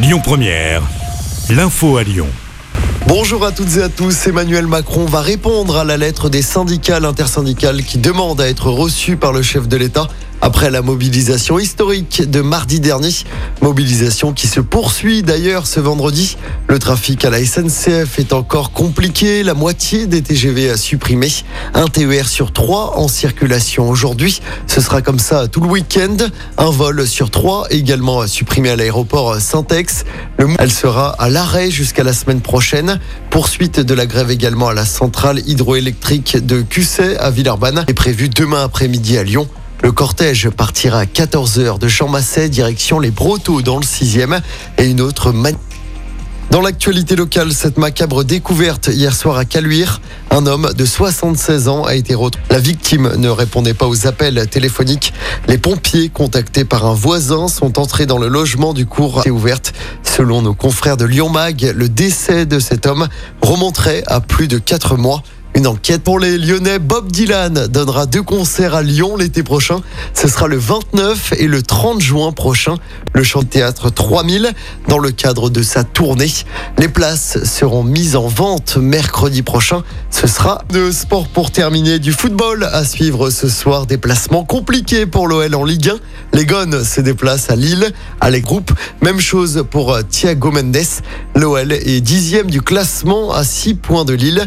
Lyon Première, l'info à Lyon. Bonjour à toutes et à tous. Emmanuel Macron va répondre à la lettre des syndicats intersyndicales qui demandent à être reçus par le chef de l'État après la mobilisation historique de mardi dernier. Mobilisation qui se poursuit d'ailleurs ce vendredi. Le trafic à la SNCF est encore compliqué. La moitié des TGV a supprimé. Un TER sur trois en circulation aujourd'hui. Ce sera comme ça tout le week-end. Un vol sur trois également supprimé à l'aéroport Saint-Ex. Elle sera à l'arrêt jusqu'à la semaine prochaine. Poursuite de la grève également à la centrale hydroélectrique de Cusset à Villeurbanne est prévue demain après-midi à Lyon. Le cortège partira à 14h de Champ-Massé, direction les Brotteaux dans le 6e et une autre dans l'actualité locale, cette macabre découverte hier soir à Caluire, un homme de 76 ans a été retrouvé. La victime ne répondait pas aux appels téléphoniques. Les pompiers, contactés par un voisin, sont entrés dans le logement du cours et ouverte. Selon nos confrères de Lyon Mag, le décès de cet homme remonterait à plus de 4 mois. Une enquête pour les Lyonnais. Bob Dylan donnera deux concerts à Lyon l'été prochain. Ce sera le 29 et le 30 juin prochain. Le chant de théâtre 3000 dans le cadre de sa tournée. Les places seront mises en vente mercredi prochain. Ce sera de sport pour terminer. Du football à suivre ce soir. Déplacement compliqué pour l'OL en Ligue 1. Les Gones se déplacent à Lille, à les groupes. Même chose pour Thiago Mendes. L'OL est dixième du classement à 6 points de Lille.